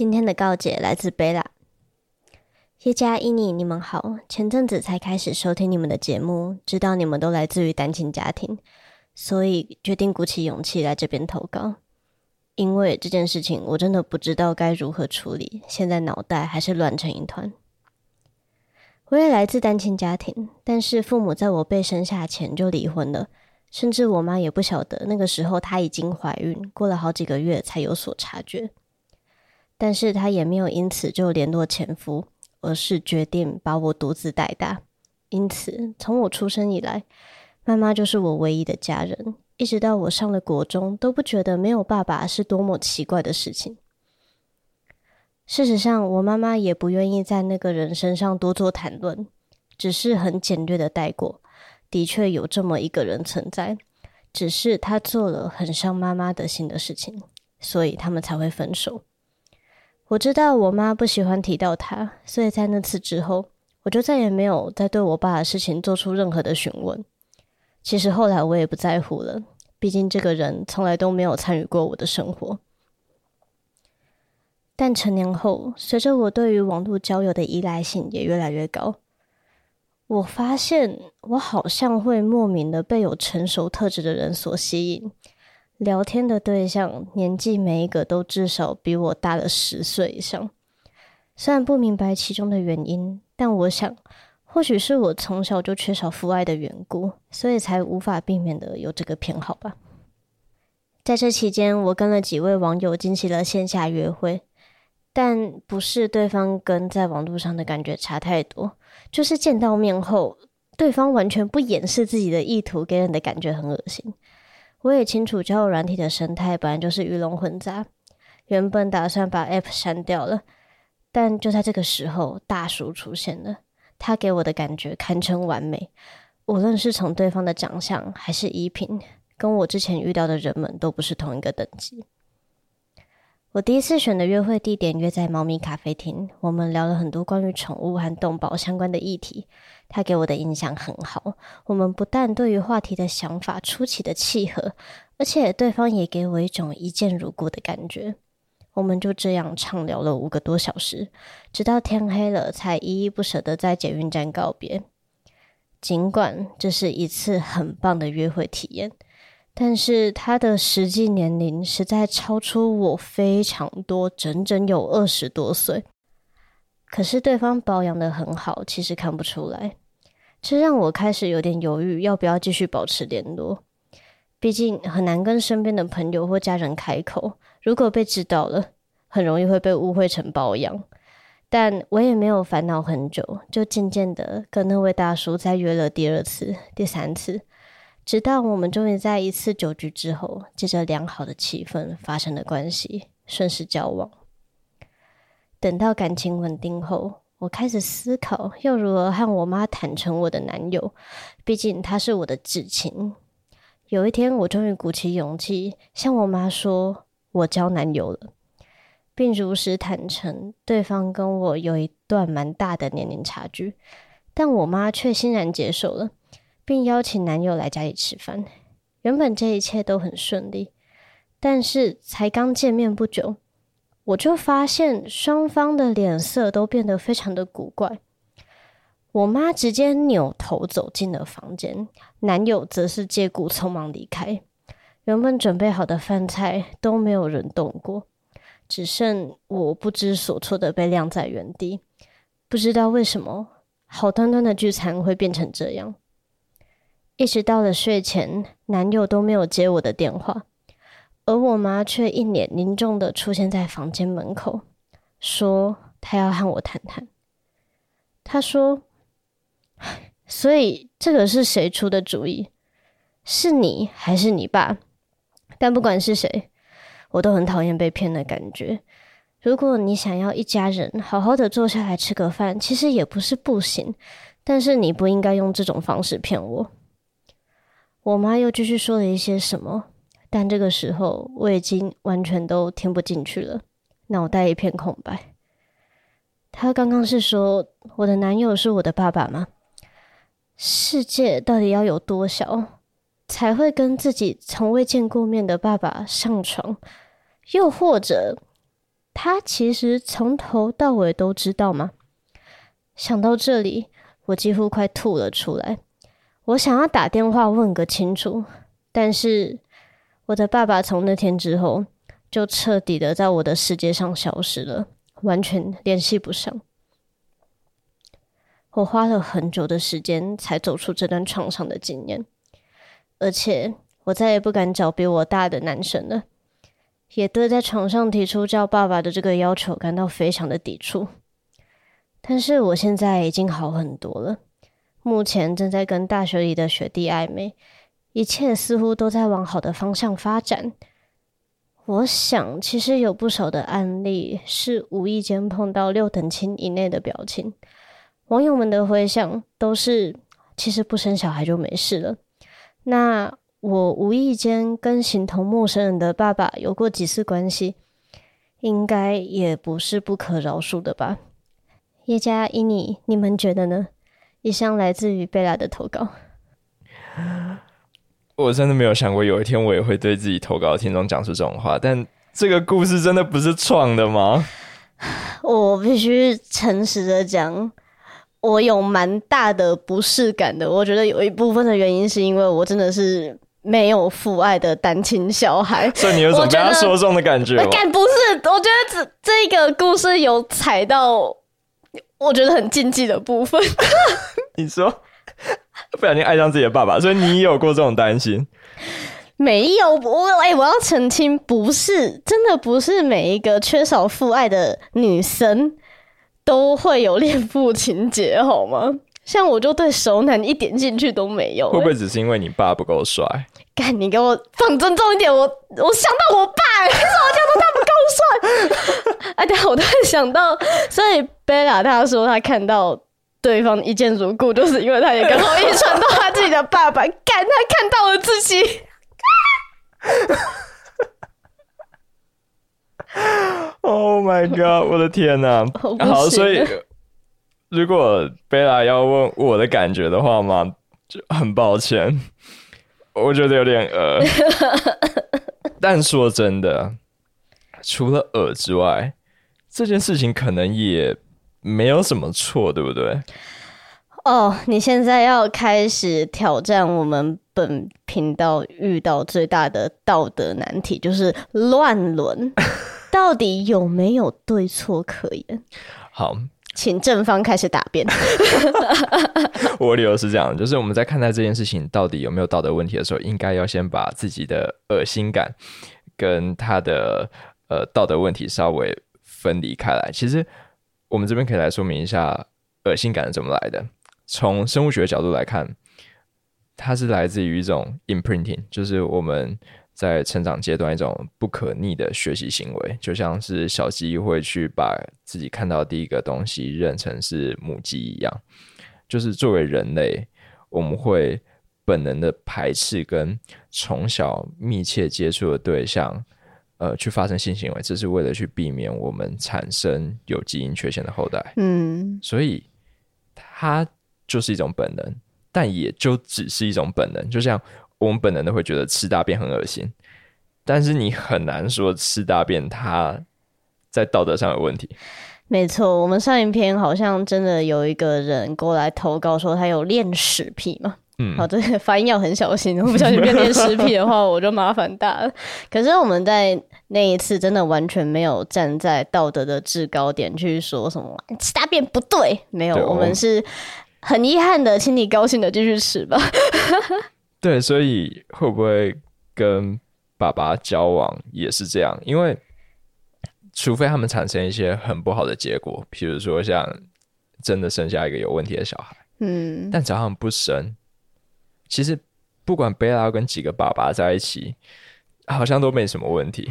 今天的告解来自贝拉。耶加伊妮，你们好。前阵子才开始收听你们的节目，知道你们都来自于单亲家庭，所以决定鼓起勇气来这边投稿。因为这件事情，我真的不知道该如何处理，现在脑袋还是乱成一团。我也来自单亲家庭，但是父母在我被生下前就离婚了。甚至我妈也不晓得，那个时候她已经怀孕，过了好几个月才有所察觉。但是她也没有因此就联络前夫，而是决定把我独自带大。因此，从我出生以来，妈妈就是我唯一的家人，一直到我上了国中，都不觉得没有爸爸是多么奇怪的事情。事实上，我妈妈也不愿意在那个人身上多做谈论，只是很简略的带过。的确有这么一个人存在，只是他做了很伤妈妈的心的事情，所以他们才会分手。我知道我妈不喜欢提到他，所以在那次之后，我就再也没有再对我爸的事情做出任何的询问。其实后来我也不在乎了，毕竟这个人从来都没有参与过我的生活。但成年后，随着我对于网络交友的依赖性也越来越高。我发现我好像会莫名的被有成熟特质的人所吸引，聊天的对象年纪每一个都至少比我大了十岁以上。虽然不明白其中的原因，但我想或许是我从小就缺少父爱的缘故，所以才无法避免的有这个偏好吧。在这期间，我跟了几位网友进行了线下约会。但不是对方跟在网络上的感觉差太多，就是见到面后，对方完全不掩饰自己的意图，给人的感觉很恶心。我也清楚交友软体的生态本来就是鱼龙混杂，原本打算把 App 删掉了，但就在这个时候，大叔出现了，他给我的感觉堪称完美，无论是从对方的长相还是衣品，跟我之前遇到的人们都不是同一个等级。我第一次选的约会地点约在猫咪咖啡厅，我们聊了很多关于宠物和动保相关的议题。他给我的印象很好，我们不但对于话题的想法出奇的契合，而且对方也给我一种一见如故的感觉。我们就这样畅聊了五个多小时，直到天黑了才依依不舍的在捷运站告别。尽管这是一次很棒的约会体验。但是他的实际年龄实在超出我非常多，整整有二十多岁。可是对方保养的很好，其实看不出来，这让我开始有点犹豫，要不要继续保持联络。毕竟很难跟身边的朋友或家人开口，如果被知道了，很容易会被误会成保养。但我也没有烦恼很久，就渐渐的跟那位大叔再约了第二次、第三次。直到我们终于在一次酒局之后，借着良好的气氛发生了关系，顺势交往。等到感情稳定后，我开始思考要如何和我妈坦诚我的男友，毕竟他是我的至亲。有一天，我终于鼓起勇气向我妈说我交男友了，并如实坦诚对方跟我有一段蛮大的年龄差距，但我妈却欣然接受了。并邀请男友来家里吃饭。原本这一切都很顺利，但是才刚见面不久，我就发现双方的脸色都变得非常的古怪。我妈直接扭头走进了房间，男友则是借故匆忙离开。原本准备好的饭菜都没有人动过，只剩我不知所措的被晾在原地。不知道为什么，好端端的聚餐会变成这样。一直到了睡前，男友都没有接我的电话，而我妈却一脸凝重的出现在房间门口，说她要和我谈谈。她说：“所以这个是谁出的主意？是你还是你爸？但不管是谁，我都很讨厌被骗的感觉。如果你想要一家人好好的坐下来吃个饭，其实也不是不行，但是你不应该用这种方式骗我。”我妈又继续说了一些什么，但这个时候我已经完全都听不进去了，脑袋一片空白。她刚刚是说我的男友是我的爸爸吗？世界到底要有多小，才会跟自己从未见过面的爸爸上床？又或者，他其实从头到尾都知道吗？想到这里，我几乎快吐了出来。我想要打电话问个清楚，但是我的爸爸从那天之后就彻底的在我的世界上消失了，完全联系不上。我花了很久的时间才走出这段创伤的经验，而且我再也不敢找比我大的男生了，也对在床上提出叫爸爸的这个要求感到非常的抵触。但是我现在已经好很多了，目前正在跟大学里的学弟暧昧，一切似乎都在往好的方向发展。我想，其实有不少的案例是无意间碰到六等亲以内的表情。网友们的回想都是，其实不生小孩就没事了。那我无意间跟形同陌生人的爸爸有过几次关系，应该也不是不可饶恕的吧？叶家、伊妮，你们觉得呢？以上来自于贝拉的投稿。我真的没有想过有一天我也会对自己投稿的听众讲出这种话，但这个故事真的不是创的吗？我必须诚实的讲。我有蛮大的不适感的，我觉得有一部分的原因是因为我真的是没有父爱的单亲小孩，所以你有种被他说中的感觉吗？感不是，我觉得这这个故事有踩到我觉得很禁忌的部分。你说不小心爱上自己的爸爸，所以你有过这种担心？没有，我哎、欸，我要澄清，不是，真的不是每一个缺少父爱的女生。都会有恋父情节，好吗？像我就对熟男一点兴趣都没有、欸。会不会只是因为你爸不够帅？干，你给我放尊重一点！我我想到我爸、欸，为什么我讲他不够帅？哎，等下我突然想到，所以贝拉她说她看到对方一见如故，就是因为她也刚好一传到她自己的爸爸，干她看到了自己。Oh my god！我的天哪！好，所以如果贝拉要问我的感觉的话嘛，就很抱歉，我觉得有点恶。但说真的，除了恶之外，这件事情可能也没有什么错，对不对？哦，oh, 你现在要开始挑战我们本频道遇到最大的道德难题，就是乱伦。到底有没有对错可言？好，请正方开始答辩。我理由是这样，就是我们在看待这件事情到底有没有道德问题的时候，应该要先把自己的恶心感跟他的呃道德问题稍微分离开来。其实我们这边可以来说明一下恶心感是怎么来的。从生物学角度来看，它是来自于一种 imprinting，就是我们。在成长阶段，一种不可逆的学习行为，就像是小鸡会去把自己看到第一个东西认成是母鸡一样。就是作为人类，我们会本能的排斥跟从小密切接触的对象，呃，去发生性行为，这是为了去避免我们产生有基因缺陷的后代。嗯，所以它就是一种本能，但也就只是一种本能，就像。我们本能的会觉得吃大便很恶心，但是你很难说吃大便它在道德上有问题。没错，我们上一篇好像真的有一个人过来投稿说他有恋屎癖嘛。嗯，好，这个发音要很小心，我不小心变恋屎 癖的话，我就麻烦大了。可是我们在那一次真的完全没有站在道德的制高点去说什么吃大便不对，没有，我们是很遗憾的，请你高兴的继续吃吧。对，所以会不会跟爸爸交往也是这样？因为除非他们产生一些很不好的结果，比如说像真的生下一个有问题的小孩，嗯，但只要他们不生，其实不管贝拉跟几个爸爸在一起，好像都没什么问题。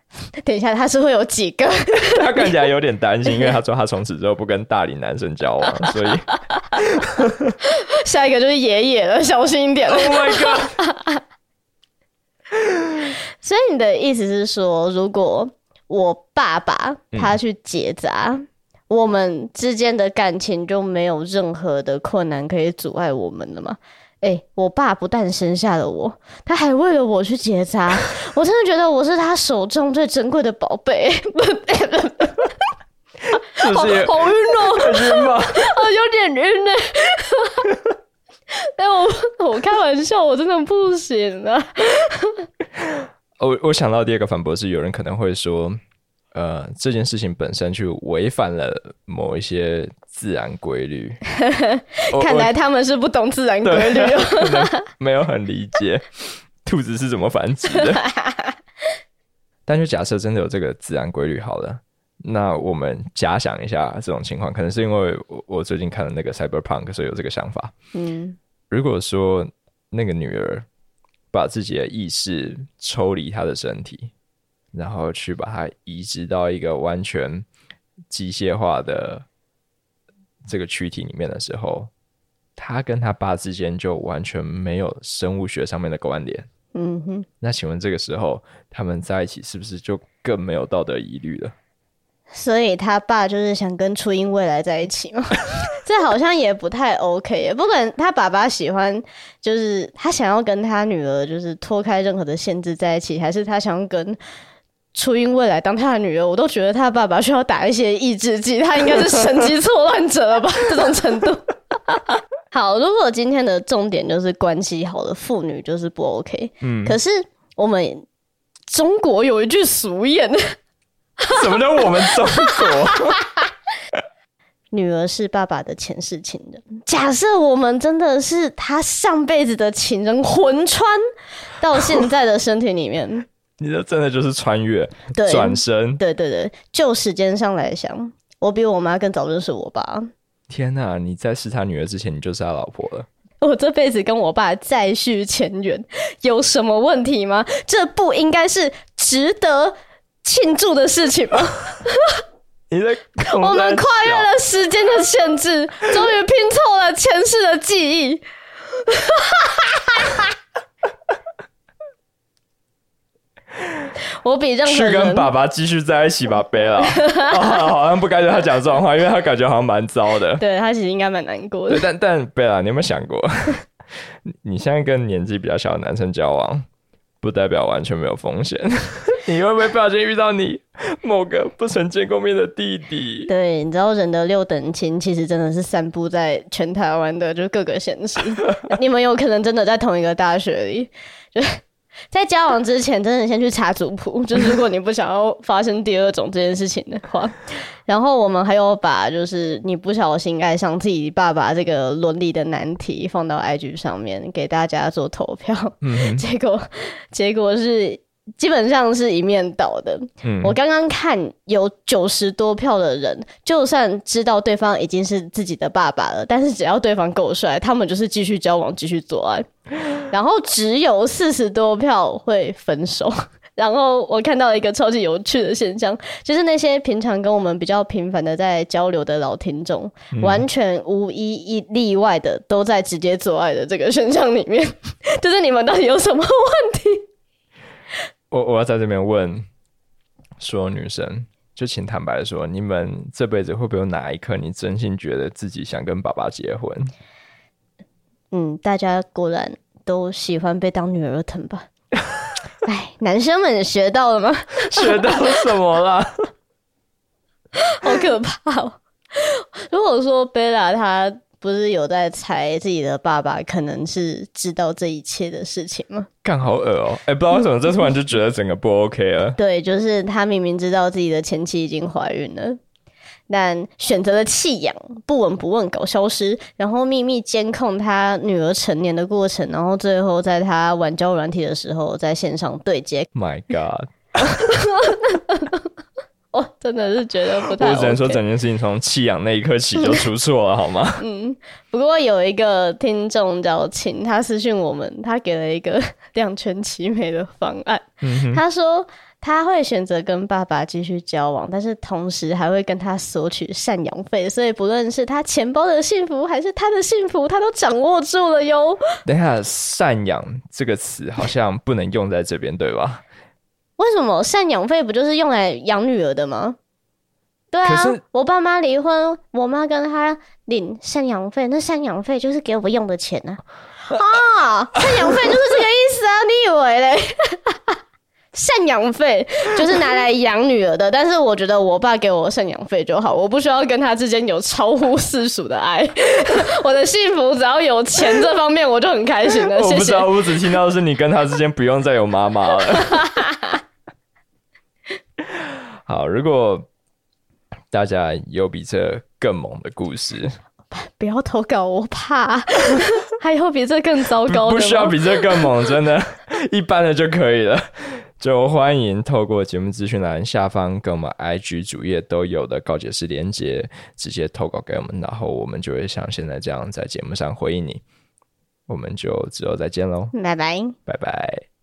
等一下，他是会有几个？他看起来有点担心，因为他说他从此之后不跟大龄男生交往，所以下一个就是爷爷了，小心一点。Oh my god！所以你的意思是说，如果我爸爸他去结扎，嗯、我们之间的感情就没有任何的困难可以阻碍我们了吗？哎、欸，我爸不但生下了我，他还为了我去结扎。我真的觉得我是他手中最珍贵的宝贝。好好晕哦，很晕吗？啊，有点晕呢。哎，我我开玩笑，我真的不行啊。我我想到第二个反驳是，有人可能会说，呃，这件事情本身去违反了某一些。自然规律，看来他们是不懂自然规律，没有很理解兔子是怎么繁殖的。但就假设真的有这个自然规律好了，那我们假想一下这种情况，可能是因为我最近看了那个 Cyberpunk，所以有这个想法。嗯，如果说那个女儿把自己的意识抽离她的身体，然后去把它移植到一个完全机械化的。这个躯体里面的时候，他跟他爸之间就完全没有生物学上面的关联。嗯哼，那请问这个时候他们在一起是不是就更没有道德疑虑了？所以他爸就是想跟初音未来在一起吗？这好像也不太 OK。不管他爸爸喜欢，就是他想要跟他女儿就是脱开任何的限制在一起，还是他想要跟？初音未来当他的女儿，我都觉得他爸爸需要打一些抑制剂，他应该是神经错乱者了吧？这种程度。好，如果今天的重点就是关系好的妇女就是不 OK，嗯，可是我们中国有一句俗谚，什么叫我们中国？女儿是爸爸的前世情人。假设我们真的是他上辈子的情人，魂穿到现在的身体里面。你这真的就是穿越，转身，对对对，就时间上来想，我比我妈更早认识我爸。天哪！你在是他女儿之前，你就是他老婆了。我这辈子跟我爸再续前缘，有什么问题吗？这不应该是值得庆祝的事情吗？你在我们跨越了时间的限制，终于拼凑了前世的记忆。我比任何人去跟爸爸继续在一起吧，贝拉、哦。好像不该对他讲这种话，因为他感觉好像蛮糟的。对，他其实应该蛮难过的。但但贝拉，你有没有想过，你现在跟年纪比较小的男生交往，不代表完全没有风险。你会不会不小心遇到你某个不曾见过面的弟弟？对，你知道人的六等亲其实真的是散布在全台湾的，就是各个县市。你们有可能真的在同一个大学里，就。在交往之前，真的先去查族谱，就是如果你不想要发生第二种这件事情的话。然后我们还有把就是你不小心爱上自己爸爸这个伦理的难题放到 IG 上面给大家做投票，嗯、结果结果是。基本上是一面倒的。嗯，我刚刚看有九十多票的人，就算知道对方已经是自己的爸爸了，但是只要对方够帅，他们就是继续交往，继续做爱。然后只有四十多票会分手。然后我看到一个超级有趣的现象，就是那些平常跟我们比较频繁的在交流的老听众，嗯、完全无一一例外的都在直接做爱的这个现象里面。就是你们到底有什么问题？我我要在这边问所有女生，就请坦白说，你们这辈子会不会有哪一刻，你真心觉得自己想跟爸爸结婚？嗯，大家果然都喜欢被当女儿疼吧？哎，男生们学到了吗？学到什么了？好可怕哦！如果说贝拉她。不是有在猜自己的爸爸可能是知道这一切的事情吗？干好恶哦！哎、欸，不知道为什么，这突然就觉得整个不 OK 了。对，就是他明明知道自己的前妻已经怀孕了，但选择了弃养，不闻不问搞消失，然后秘密监控他女儿成年的过程，然后最后在他玩交软体的时候在线上对接。My God！我真的是觉得不太、OK。我只能说，整件事情从弃养那一刻起就出错了，好吗？嗯，不过有一个听众叫秦，他私讯我们，他给了一个两全其美的方案。嗯、他说他会选择跟爸爸继续交往，但是同时还会跟他索取赡养费，所以不论是他钱包的幸福还是他的幸福，他都掌握住了哟。等一下，赡养这个词好像不能用在这边，对吧？为什么赡养费不就是用来养女儿的吗？对啊，我爸妈离婚，我妈跟他领赡养费，那赡养费就是给我用的钱啊。啊，赡养费就是这个意思啊！你以为嘞？赡养费就是拿来养女儿的，但是我觉得我爸给我赡养费就好，我不需要跟他之间有超乎世俗的爱。我的幸福只要有钱这方面，我就很开心了。我不知道，我只听到是你跟他之间不用再有妈妈了。好，如果大家有比这更猛的故事，不要投稿，我怕。还有比这更糟糕的？不需要比这更猛，真的，一般的就可以了。就欢迎透过节目资讯栏下方跟我们 IG 主页都有的告解室连接，直接投稿给我们，然后我们就会像现在这样在节目上回应你。我们就之后再见喽，拜拜，拜拜。